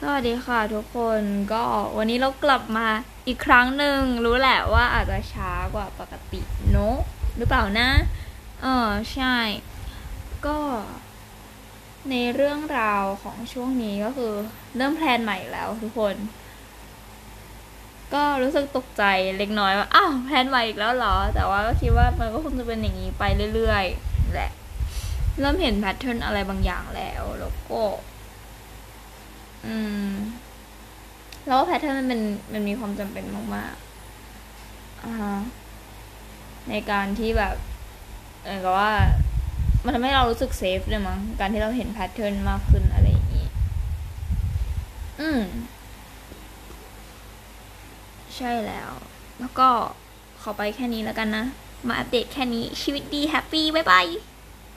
สวัสดีค่ะทุกคนก็วันนี้เรากลับมาอีกครั้งหนึ่งรู้แหละว่าอาจจะช้ากว่าปกติเนอะหรือเปล่านะ เออใช่ ก็ ในเรื่องราวของช่วงนี้ก็คือ เริ่ม plan ใหม่แล้วทุกคน ก็รู้สึกตกใจเล็กน้อยว่าอ้าว plan ใหม่อีกแล้วเหรอ แต่ว่าก็คิดว่ามันก็คงจะเป็นอย่างนี้ไปเรื่อยๆแหละ เริ่มเห็น pattern อะไรบางอย่างแล้วแล้วก็ อืม แล้วว่า pattern มันมันมีความจำเป็นมากๆอ่าฮะในการที่แบบเออกับว่า มันทำให้เรารู้สึก safe เลยมั้งการที่เราเห็น pattern มากขึ้นอะไรอย่างนี้ อืม ใช่แล้ว แล้วก็ขอไปแค่นี้แล้วกันนะ มาอัปเดตแค่นี้ชีวิตดีแฮปปี้บ๊ายบาย